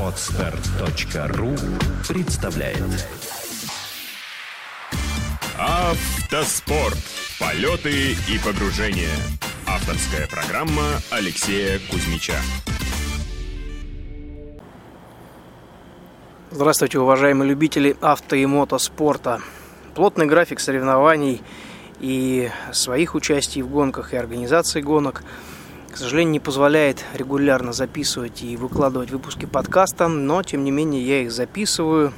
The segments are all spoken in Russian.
Отстар.ру представляет Автоспорт. Полеты и погружения. Авторская программа Алексея Кузьмича. Здравствуйте, уважаемые любители авто и мотоспорта. Плотный график соревнований и своих участий в гонках и организации гонок, к сожалению, не позволяет регулярно записывать и выкладывать выпуски подкаста, но тем не менее я их записываю,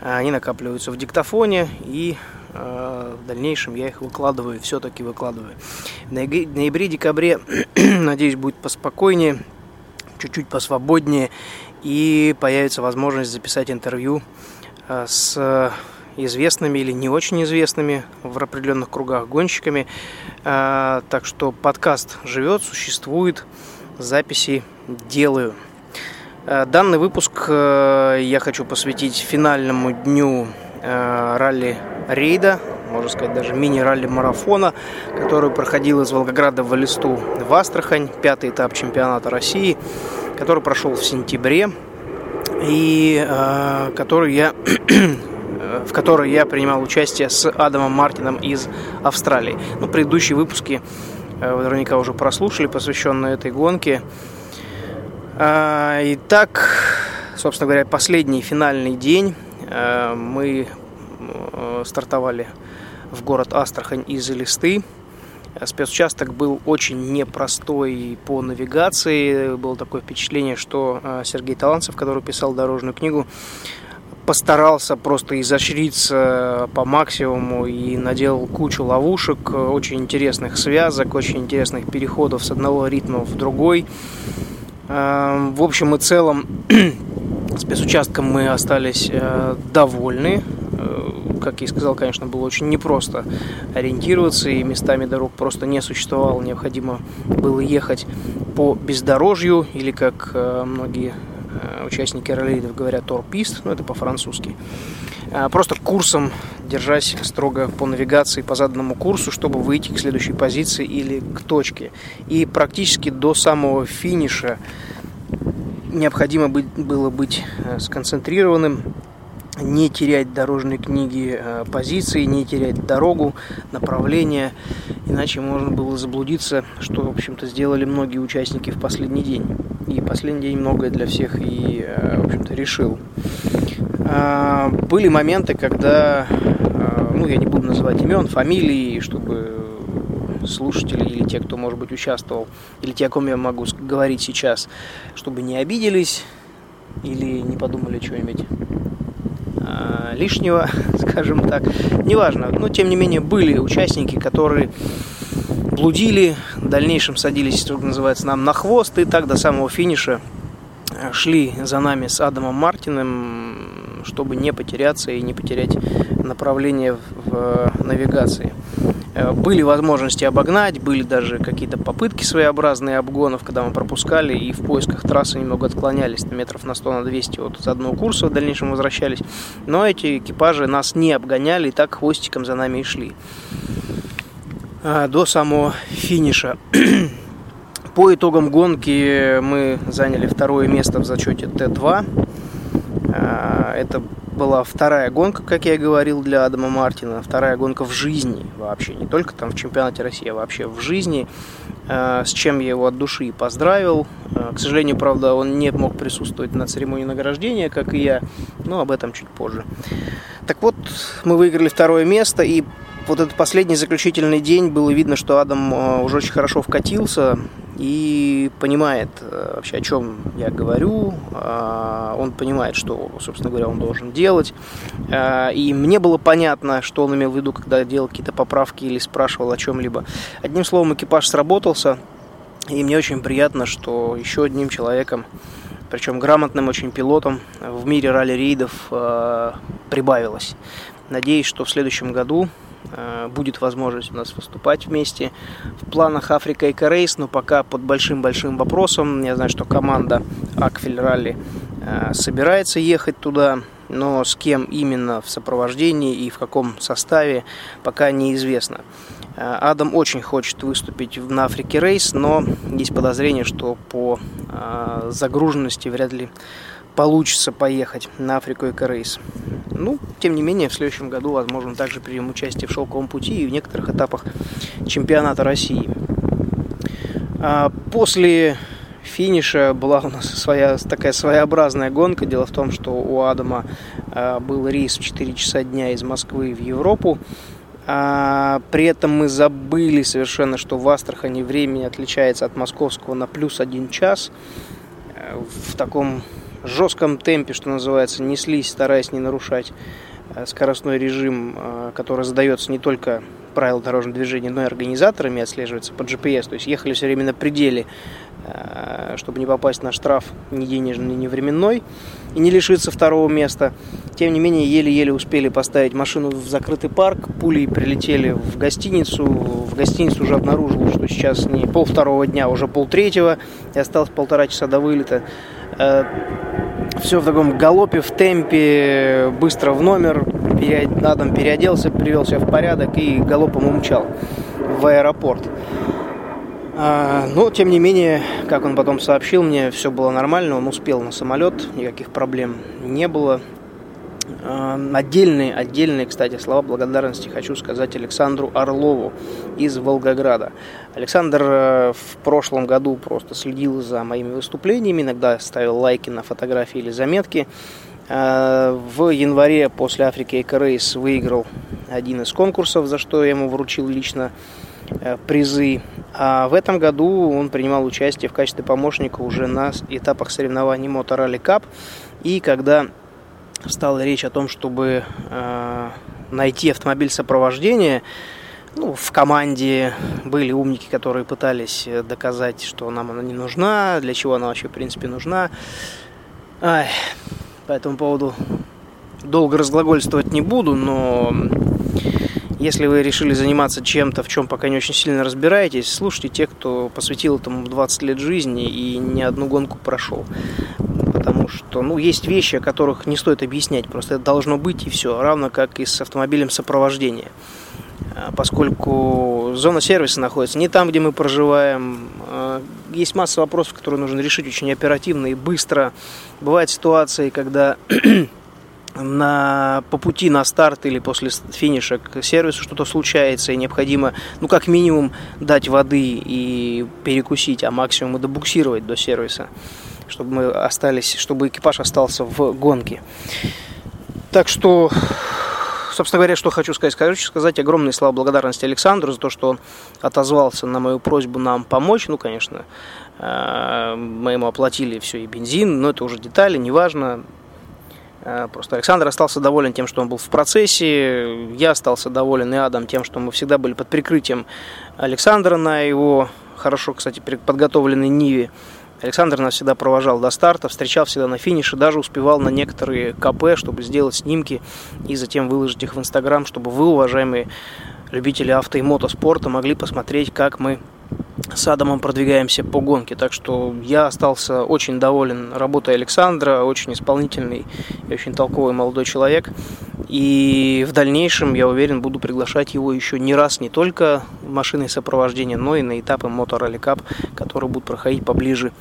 они накапливаются в диктофоне и э, в дальнейшем я их выкладываю, все-таки выкладываю. В ноябре-декабре, надеюсь, будет поспокойнее, чуть-чуть посвободнее и появится возможность записать интервью э, с известными или не очень известными в определенных кругах гонщиками. Э, так что подкаст живет, существует, записи делаю. Э, данный выпуск я хочу посвятить финальному дню ралли рейда, можно сказать, даже мини-ралли марафона, который проходил из Волгограда в Элисту в Астрахань, пятый этап чемпионата России – который прошел в сентябре и э, который я в которой я принимал участие с Адамом Мартином из Австралии. Ну, предыдущие выпуски э, вы наверняка уже прослушали, посвященные этой гонке. Э, итак, собственно говоря, последний финальный день э, мы э, стартовали в город Астрахань из Элисты. Спецучасток был очень непростой по навигации. Было такое впечатление, что Сергей Таланцев, который писал дорожную книгу, постарался просто изощриться по максимуму и наделал кучу ловушек, очень интересных связок, очень интересных переходов с одного ритма в другой. Э, в общем и целом, спецучастком мы остались э, довольны как я и сказал, конечно, было очень непросто ориентироваться, и местами дорог просто не существовало. Необходимо было ехать по бездорожью, или как э, многие э, участники раллиев говорят, торпист, ну это по-французски. А, просто курсом, держась строго по навигации, по заданному курсу, чтобы выйти к следующей позиции или к точке. И практически до самого финиша необходимо было быть э, сконцентрированным, не терять дорожной книги э, позиции, не терять дорогу, направление, иначе можно было заблудиться, что, в общем-то, сделали многие участники в последний день. И последний день многое для всех и, э, в общем-то, решил. А, были моменты, когда, э, ну, я не буду называть имен, фамилии, чтобы слушатели или те, кто, может быть, участвовал, или те, о ком я могу говорить сейчас, чтобы не обиделись или не подумали что-нибудь Э, лишнего, скажем так. Неважно. Но, тем не менее, были участники, которые блудили, в дальнейшем садились, что называется, нам на хвост, и так до самого финиша э, шли за нами с Адамом Мартиным, чтобы не потеряться и не потерять направление в э, навигации. Э, были возможности обогнать, были даже какие-то попытки своеобразные обгонов, когда мы пропускали и в поисках трассы немного отклонялись на метров на 100, на 200 от одного курса, в дальнейшем возвращались. Но эти экипажи нас не обгоняли и так хвостиком за нами и шли. А, до самого финиша. По итогам гонки мы заняли второе место в зачете Т2. А, это была вторая гонка, как я и говорил, для Адама Мартина. Вторая гонка в жизни вообще, не только там в чемпионате России, а вообще в жизни, э, с чем я его от души поздравил. Э, к сожалению, правда, он не мог присутствовать на церемонии награждения, как и я, но об этом чуть позже. Так вот, мы выиграли второе место, и вот этот последний заключительный день было видно, что Адам э, уже очень хорошо вкатился, и понимает э, вообще, о чем я говорю. А, он понимает, что, собственно говоря, он должен делать. А, и мне было понятно, что он имел в виду, когда делал какие-то поправки или спрашивал о чем-либо. Одним словом, экипаж сработался. И мне очень приятно, что еще одним человеком, причем грамотным очень пилотом в мире ралли-рейдов э, прибавилось. Надеюсь, что в следующем году будет возможность у нас выступать вместе. В планах Африка и Корейс, но пока под большим-большим вопросом. Я знаю, что команда Акфель Ралли э, собирается ехать туда, но с кем именно в сопровождении и в каком составе пока неизвестно. Адам очень хочет выступить на Африке Рейс, но есть подозрение, что по загруженности вряд ли получится поехать на Африку Эко-рейс. Ну, тем не менее, в следующем году, возможно, также примем участие в шелковом пути и в некоторых этапах чемпионата России. А после финиша была у нас своя такая своеобразная гонка. Дело в том, что у Адама а, был рейс в 4 часа дня из Москвы в Европу. А при этом мы забыли совершенно, что в Астрахани времени отличается от московского на плюс один час. Э, в таком жестком темпе, что называется, неслись, стараясь не нарушать скоростной режим, э, который задается не только правил дорожного движения, но и организаторами отслеживается по GPS. То есть ехали все время на пределе, э, чтобы не попасть на штраф ни денежный, ни временной и не лишиться второго места. Тем не менее, еле-еле успели поставить машину в закрытый парк, пули прилетели в гостиницу. В гостиницу уже обнаружилось, что сейчас не пол второго дня, а уже пол третьего, и осталось полтора часа до вылета все в таком галопе, в темпе, быстро в номер, на дом переоделся, привел себя в порядок и галопом умчал в аэропорт. А, но, тем не менее, как он потом сообщил мне, все было нормально, он успел на самолет, никаких проблем не было. А, отдельные, отдельные, кстати, слова благодарности хочу сказать Александру Орлову из Волгограда. Александр э, в прошлом году просто следил за моими выступлениями, иногда ставил лайки на фотографии или заметки. А, в январе после Африки Эко Рейс выиграл один из конкурсов, за что я ему вручил лично э, призы. А в этом году он принимал участие в качестве помощника уже на этапах соревнований Motor Rally Cup. И когда стала речь о том, чтобы э, найти автомобиль сопровождения. Ну, в команде были умники, которые пытались доказать, что нам она не нужна, для чего она вообще, в принципе, нужна. Ай, по этому поводу долго разглагольствовать не буду, но если вы решили заниматься чем-то, в чем пока не очень сильно разбираетесь, слушайте тех, кто посвятил этому 20 лет жизни и ни одну гонку прошел потому что, ну, есть вещи, о которых не стоит объяснять, просто это должно быть и все, равно как и с автомобилем сопровождения. А, поскольку зона сервиса находится не там, где мы проживаем, а, есть масса вопросов, которые нужно решить очень оперативно и быстро. Бывают ситуации, когда на, по пути на старт или после финиша к сервису что-то случается, и необходимо, ну, как минимум, дать воды и перекусить, а максимум и добуксировать до сервиса чтобы мы остались, чтобы экипаж остался в гонке. Так что, собственно говоря, что хочу сказать. Хочу сказать огромные слова благодарности Александру за то, что он отозвался на мою просьбу нам помочь. Ну, конечно, э, мы ему оплатили все и бензин, но это уже детали, неважно. Э, просто Александр остался доволен тем, что он был в процессе. Я остался доволен и Адам тем, что мы всегда были под прикрытием Александра на его хорошо, кстати, подготовленной Ниве. Александр нас всегда провожал до старта, встречал всегда на финише, даже успевал на некоторые КП, чтобы сделать снимки и затем выложить их в Инстаграм, чтобы вы, уважаемые любители авто и мотоспорта, могли посмотреть, как мы с Адамом продвигаемся по гонке. Так что я остался очень доволен работой Александра, очень исполнительный и очень толковый молодой человек. И в дальнейшем, я уверен, буду приглашать его еще не раз, не только в машины сопровождения, но и на этапы Motor Cup, которые будут проходить поближе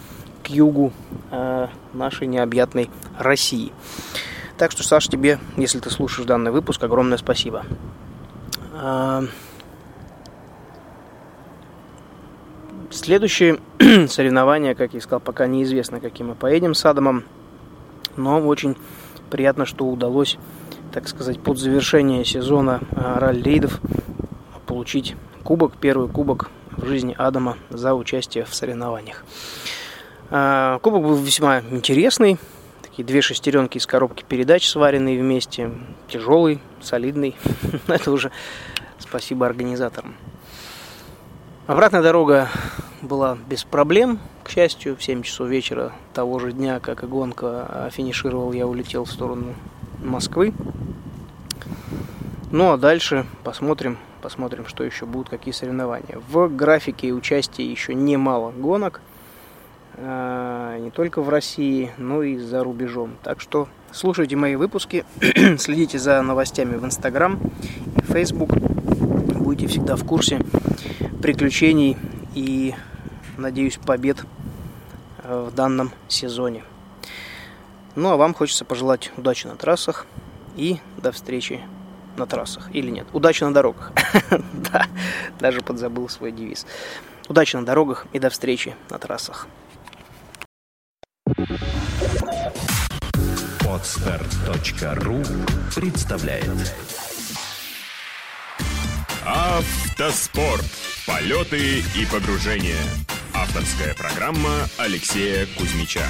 к югу э, нашей необъятной России. Так что, Саш, тебе, если ты слушаешь данный выпуск, огромное спасибо. Следующее соревнование, как я сказал, пока неизвестно, каким мы поедем с Адамом, но очень приятно, что удалось так сказать, под завершение сезона а, ралли-рейдов получить кубок, первый кубок в жизни Адама за участие в соревнованиях. А, кубок был весьма интересный. Такие две шестеренки из коробки передач, сваренные вместе. Тяжелый, солидный. Это уже спасибо организаторам. Обратная дорога была без проблем, к счастью. В 7 часов вечера того же дня, как и гонка, финишировал, я улетел в сторону Москвы. Ну а дальше посмотрим, посмотрим, что еще будут, какие соревнования. В графике участия еще немало гонок, а, не только в России, но и за рубежом. Так что слушайте мои выпуски, следите за новостями в Инстаграм и Фейсбук. Будете всегда в курсе приключений и, надеюсь, побед э, в данном сезоне. Ну а вам хочется пожелать удачи на трассах и до встречи на трассах. Или нет? Удачи на дорогах. Да, даже подзабыл свой девиз. Удачи на дорогах и до встречи на трассах. Отстар.ру представляет Автоспорт. Полеты и погружения. Авторская программа Алексея Кузьмича.